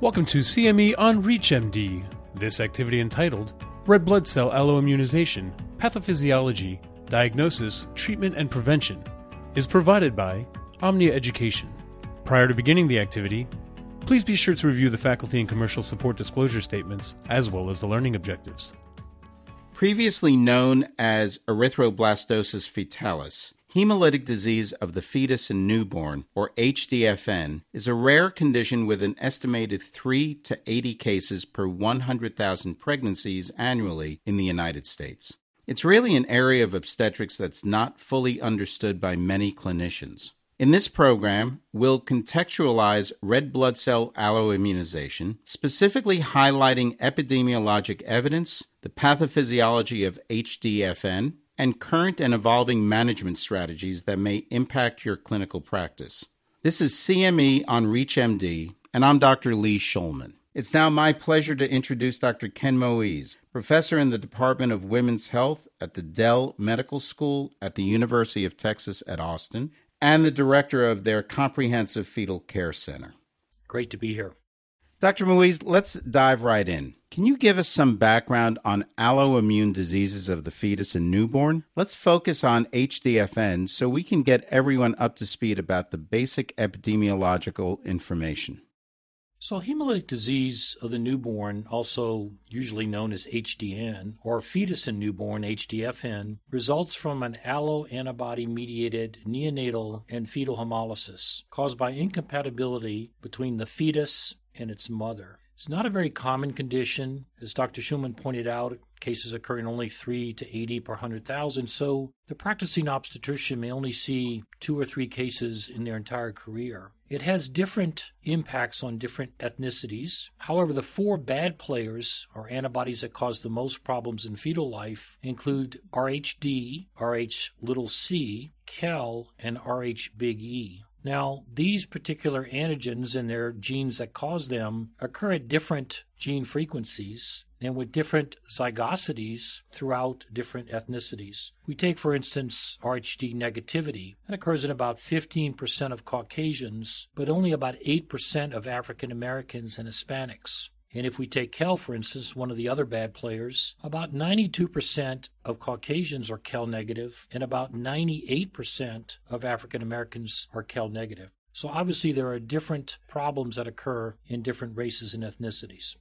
Welcome to CME on ReachMD. This activity entitled Red Blood Cell Alloimmunization, Pathophysiology, Diagnosis, Treatment, and Prevention is provided by Omnia Education. Prior to beginning the activity, please be sure to review the faculty and commercial support disclosure statements as well as the learning objectives. Previously known as erythroblastosis fetalis, hemolytic disease of the fetus and newborn, or HDFN, is a rare condition with an estimated 3 to 80 cases per 100,000 pregnancies annually in the United States. It's really an area of obstetrics that's not fully understood by many clinicians. In this program, we'll contextualize red blood cell alloimmunization, specifically highlighting epidemiologic evidence, the pathophysiology of HDFN, and current and evolving management strategies that may impact your clinical practice. This is CME on ReachMD, and I'm Dr. Lee Shulman. It's now my pleasure to introduce Dr. Ken Moise, professor in the Department of Women's Health at the Dell Medical School at the University of Texas at Austin and the director of their Comprehensive Fetal Care Center. Great to be here. Dr. Moise, let's dive right in. Can you give us some background on alloimmune diseases of the fetus and newborn? Let's focus on HDFN so we can get everyone up to speed about the basic epidemiological information. So, hemolytic disease of the newborn, also usually known as HDN, or fetus and newborn HDFN, results from an alloantibody mediated neonatal and fetal hemolysis caused by incompatibility between the fetus and its mother. It's not a very common condition. As Dr. Shulman pointed out, cases occur in only 3 to 80 per 100,000, so the practicing obstetrician may only see two or three cases in their entire career. It has different impacts on different ethnicities. However, the four bad players, or antibodies that cause the most problems in fetal life, include RHD, RH little c, Kell, and RH big E. Now, these particular antigens and their genes that cause them occur at different gene frequencies and with different zygosities throughout different ethnicities. We take, for instance, RHD negativity. That occurs in about 15% of Caucasians, but only about 8% of African Americans and Hispanics. And if we take Kell, for instance, one of the other bad players, about 92% of Caucasians are Kell negative, and about 98% of African Americans are Kell negative. So obviously, there are different problems that occur in different races and ethnicities.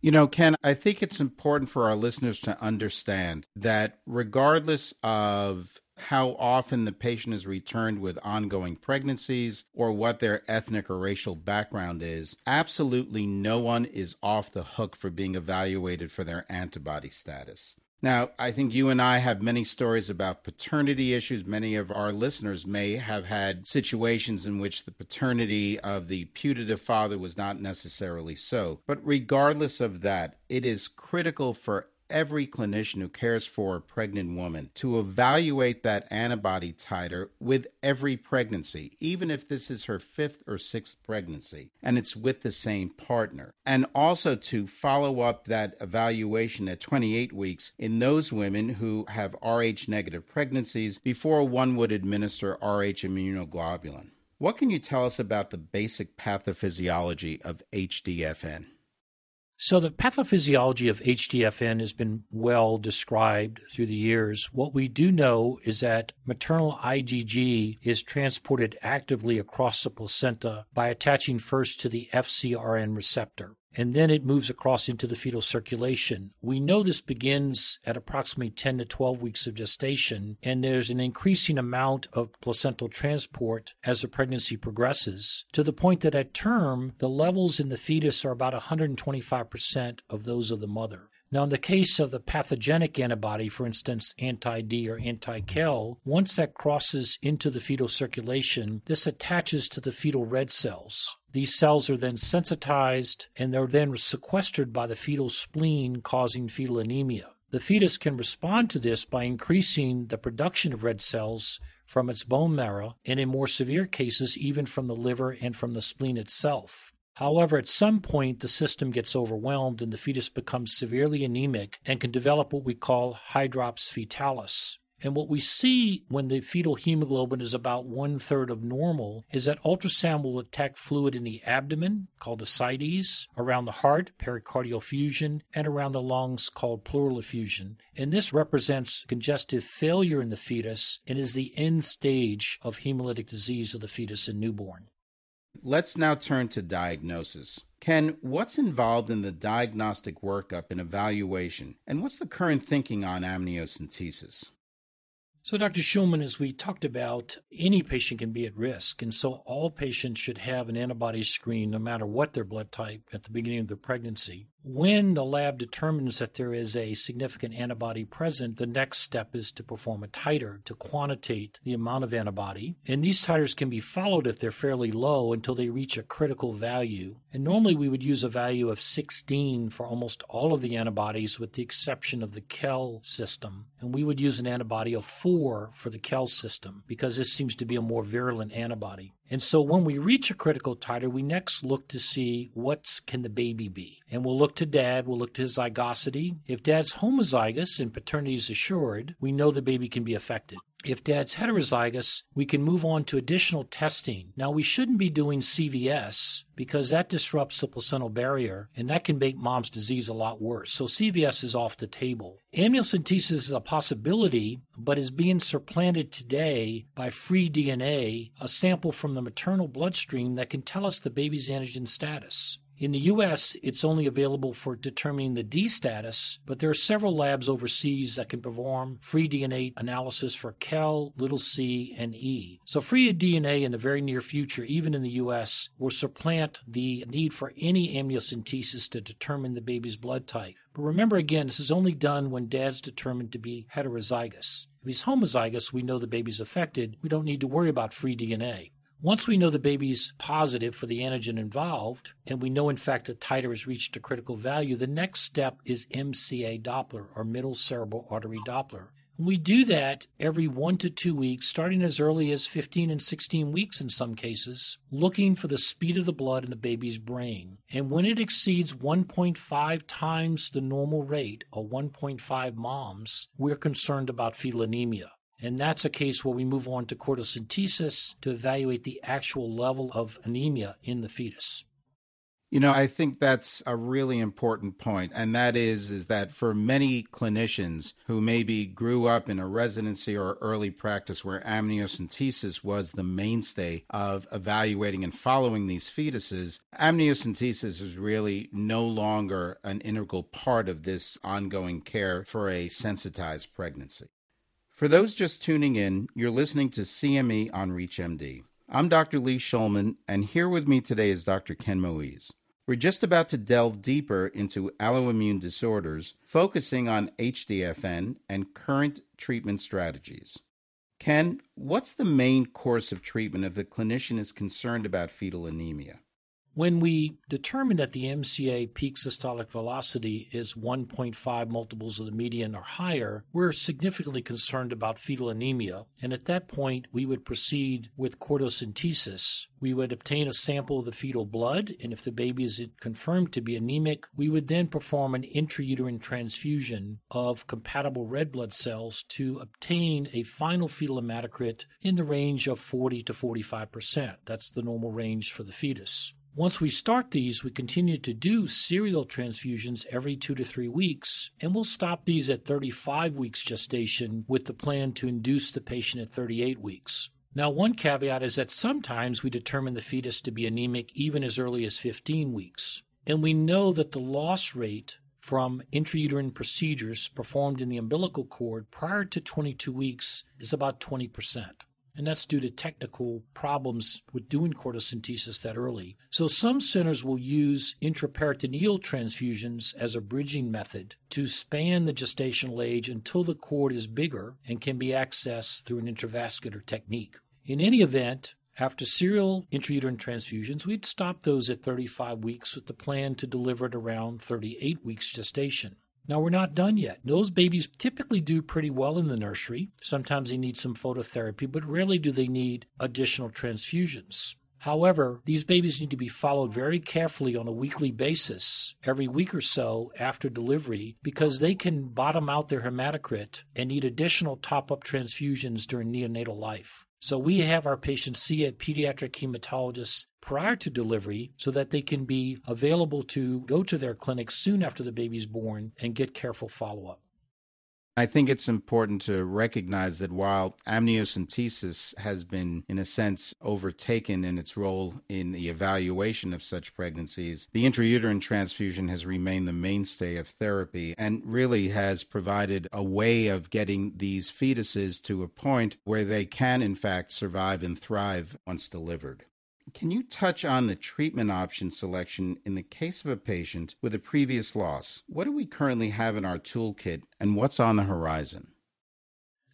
You know, Ken, I think it's important for our listeners to understand that regardless of how often the patient is returned with ongoing pregnancies or what their ethnic or racial background is, absolutely no one is off the hook for being evaluated for their antibody status. Now, I think you and I have many stories about paternity issues. Many of our listeners may have had situations in which the paternity of the putative father was not necessarily so. But regardless of that, it is critical for every clinician who cares for a pregnant woman to evaluate that antibody titer with every pregnancy, even if this is her fifth or sixth pregnancy and it's with the same partner. And also to follow up that evaluation at 28 weeks in those women who have Rh negative pregnancies before one would administer Rh immunoglobulin. What can you tell us about the basic pathophysiology of HDFN? So, the pathophysiology of HDFN has been well described through the years. What we do know is that maternal IgG is transported actively across the placenta by attaching first to the FcRn receptor and then it moves across into the fetal circulation. We know this begins at approximately 10 to 12 weeks of gestation, and there's an increasing amount of placental transport as the pregnancy progresses, to the point that at term, the levels in the fetus are about 125% of those of the mother. Now, in the case of the pathogenic antibody, for instance, anti D or anti Kell, once that crosses into the fetal circulation, this attaches to the fetal red cells. These cells are then sensitized and they're then sequestered by the fetal spleen, causing fetal anemia. The fetus can respond to this by increasing the production of red cells from its bone marrow, and in more severe cases, even from the liver and from the spleen itself. However, at some point, the system gets overwhelmed and the fetus becomes severely anemic and can develop what we call hydrops fetalis. And what we see when the fetal hemoglobin is about one third of normal is that ultrasound will detect fluid in the abdomen, called ascites, around the heart, pericardial effusion, and around the lungs, called pleural effusion. And this represents congestive failure in the fetus and is the end stage of hemolytic disease of the fetus and newborn. Let's now turn to diagnosis. Ken, what's involved in the diagnostic workup and evaluation, and what's the current thinking on amniocentesis? So, Dr. Shulman, as we talked about, any patient can be at risk. And so, all patients should have an antibody screen no matter what their blood type at the beginning of the pregnancy. When the lab determines that there is a significant antibody present, the next step is to perform a titer to quantitate the amount of antibody. And these titers can be followed if they're fairly low until they reach a critical value. And normally we would use a value of 16 for almost all of the antibodies, with the exception of the Kell system. And we would use an antibody of 4 for the Kell system because this seems to be a more virulent antibody. And so when we reach a critical titer, we next look to see what can the baby be. And we'll look to dad, we'll look to his zygosity. If dad's homozygous and paternity is assured, we know the baby can be affected. If dad's heterozygous, we can move on to additional testing. Now, we shouldn't be doing CVS because that disrupts the placental barrier and that can make mom's disease a lot worse. So, CVS is off the table. Amniocentesis is a possibility, but is being supplanted today by free DNA, a sample from the maternal bloodstream that can tell us the baby's antigen status. In the US, it's only available for determining the D status, but there are several labs overseas that can perform free DNA analysis for Kell, little c, and E. So, free DNA in the very near future, even in the US, will supplant the need for any amniocentesis to determine the baby's blood type. But remember again, this is only done when dad's determined to be heterozygous. If he's homozygous, we know the baby's affected. We don't need to worry about free DNA. Once we know the baby's positive for the antigen involved, and we know in fact that titer has reached a critical value, the next step is MCA Doppler or middle cerebral artery Doppler. We do that every one to two weeks, starting as early as 15 and 16 weeks in some cases, looking for the speed of the blood in the baby's brain. And when it exceeds 1.5 times the normal rate, or 1.5 moms, we're concerned about fetal anemia. And that's a case where we move on to cordocentesis to evaluate the actual level of anemia in the fetus. You know, I think that's a really important point, and that is is that for many clinicians who maybe grew up in a residency or early practice where amniocentesis was the mainstay of evaluating and following these fetuses, amniocentesis is really no longer an integral part of this ongoing care for a sensitized pregnancy. For those just tuning in, you're listening to CME on ReachMD. I'm Dr. Lee Shulman, and here with me today is Dr. Ken Moise. We're just about to delve deeper into alloimmune disorders, focusing on HDFN and current treatment strategies. Ken, what's the main course of treatment if the clinician is concerned about fetal anemia? When we determine that the MCA peak systolic velocity is 1.5 multiples of the median or higher, we're significantly concerned about fetal anemia. And at that point, we would proceed with cordocentesis. We would obtain a sample of the fetal blood, and if the baby is confirmed to be anemic, we would then perform an intrauterine transfusion of compatible red blood cells to obtain a final fetal hematocrit in the range of 40 to 45 percent. That's the normal range for the fetus. Once we start these, we continue to do serial transfusions every two to three weeks, and we'll stop these at 35 weeks gestation with the plan to induce the patient at 38 weeks. Now, one caveat is that sometimes we determine the fetus to be anemic even as early as 15 weeks. And we know that the loss rate from intrauterine procedures performed in the umbilical cord prior to 22 weeks is about 20% and that's due to technical problems with doing cordocentesis that early. So some centers will use intraperitoneal transfusions as a bridging method to span the gestational age until the cord is bigger and can be accessed through an intravascular technique. In any event, after serial intrauterine transfusions, we'd stop those at 35 weeks with the plan to deliver it around 38 weeks gestation. Now, we're not done yet. Those babies typically do pretty well in the nursery. Sometimes they need some phototherapy, but rarely do they need additional transfusions. However, these babies need to be followed very carefully on a weekly basis, every week or so after delivery, because they can bottom out their hematocrit and need additional top up transfusions during neonatal life. So we have our patients see a pediatric hematologist prior to delivery so that they can be available to go to their clinic soon after the baby's born and get careful follow up. I think it's important to recognize that while amniocentesis has been, in a sense, overtaken in its role in the evaluation of such pregnancies, the intrauterine transfusion has remained the mainstay of therapy and really has provided a way of getting these fetuses to a point where they can, in fact, survive and thrive once delivered. Can you touch on the treatment option selection in the case of a patient with a previous loss? What do we currently have in our toolkit and what's on the horizon?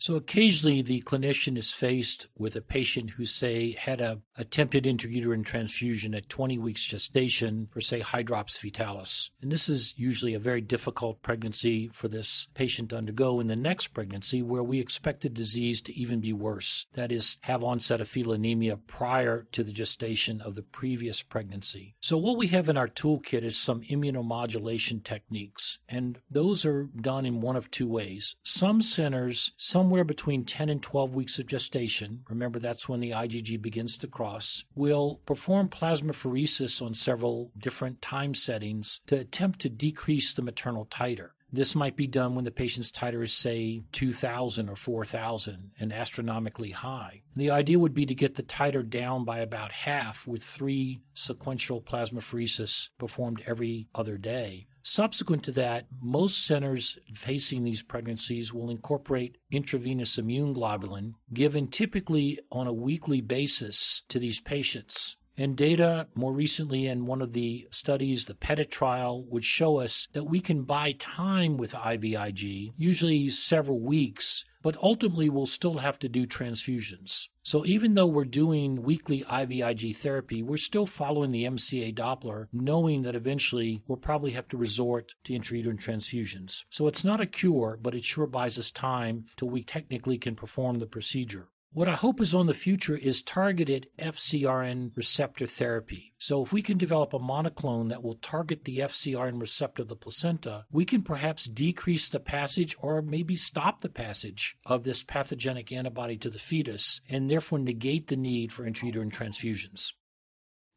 So occasionally the clinician is faced with a patient who, say, had a attempted intrauterine transfusion at 20 weeks gestation for, say, hydrops fetalis. And this is usually a very difficult pregnancy for this patient to undergo in the next pregnancy where we expect the disease to even be worse. That is, have onset of fetal anemia prior to the gestation of the previous pregnancy. So what we have in our toolkit is some immunomodulation techniques, and those are done in one of two ways. Some centers, some somewhere between 10 and 12 weeks of gestation, remember that's when the IgG begins to cross, will perform plasmapheresis on several different time settings to attempt to decrease the maternal titer. This might be done when the patient's titer is, say, 2,000 or 4,000 and astronomically high. The idea would be to get the titer down by about half with three sequential plasmapheresis performed every other day. Subsequent to that, most centers facing these pregnancies will incorporate intravenous immune globulin, given typically on a weekly basis to these patients. And data more recently in one of the studies, the PETIT trial, would show us that we can buy time with IVIG, usually several weeks, but ultimately we'll still have to do transfusions. So even though we're doing weekly IVIG therapy, we're still following the MCA Doppler, knowing that eventually we'll probably have to resort to intrauterine transfusions. So it's not a cure, but it sure buys us time till we technically can perform the procedure. What I hope is on the future is targeted FcRn receptor therapy. So, if we can develop a monoclone that will target the FcRn receptor of the placenta, we can perhaps decrease the passage or maybe stop the passage of this pathogenic antibody to the fetus and therefore negate the need for intrauterine transfusions.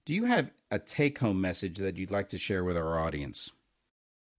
Do you have a take home message that you'd like to share with our audience?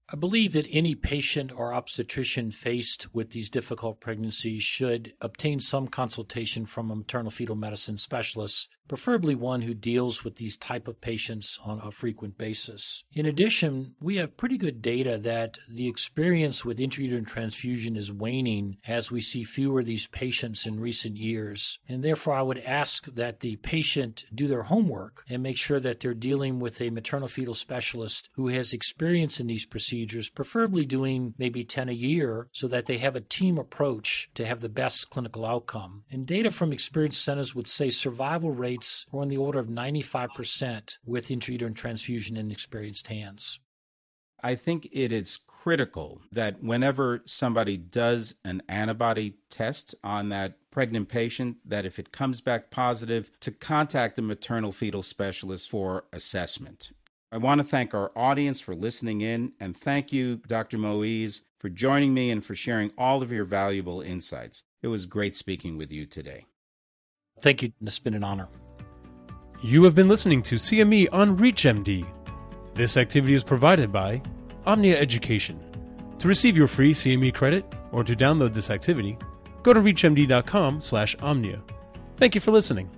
I believe that any patient or obstetrician faced with these difficult pregnancies should obtain some consultation from a maternal fetal medicine specialist preferably one who deals with these type of patients on a frequent basis. In addition, we have pretty good data that the experience with intrauterine transfusion is waning as we see fewer of these patients in recent years. And therefore, I would ask that the patient do their homework and make sure that they're dealing with a maternal fetal specialist who has experience in these procedures, preferably doing maybe 10 a year so that they have a team approach to have the best clinical outcome. And data from experienced centers would say survival rates are on the order of 95% with intrauterine transfusion in experienced hands. I think it is critical that whenever somebody does an antibody test on that pregnant patient, that if it comes back positive, to contact the maternal fetal specialist for assessment. I want to thank our audience for listening in, and thank you, Dr. Moise, for joining me and for sharing all of your valuable insights. It was great speaking with you today. Thank you. It's been an honor. You have been listening to CME on ReachMD. This activity is provided by Omnia Education. To receive your free CME credit or to download this activity, go to reachmd.com/omnia. Thank you for listening.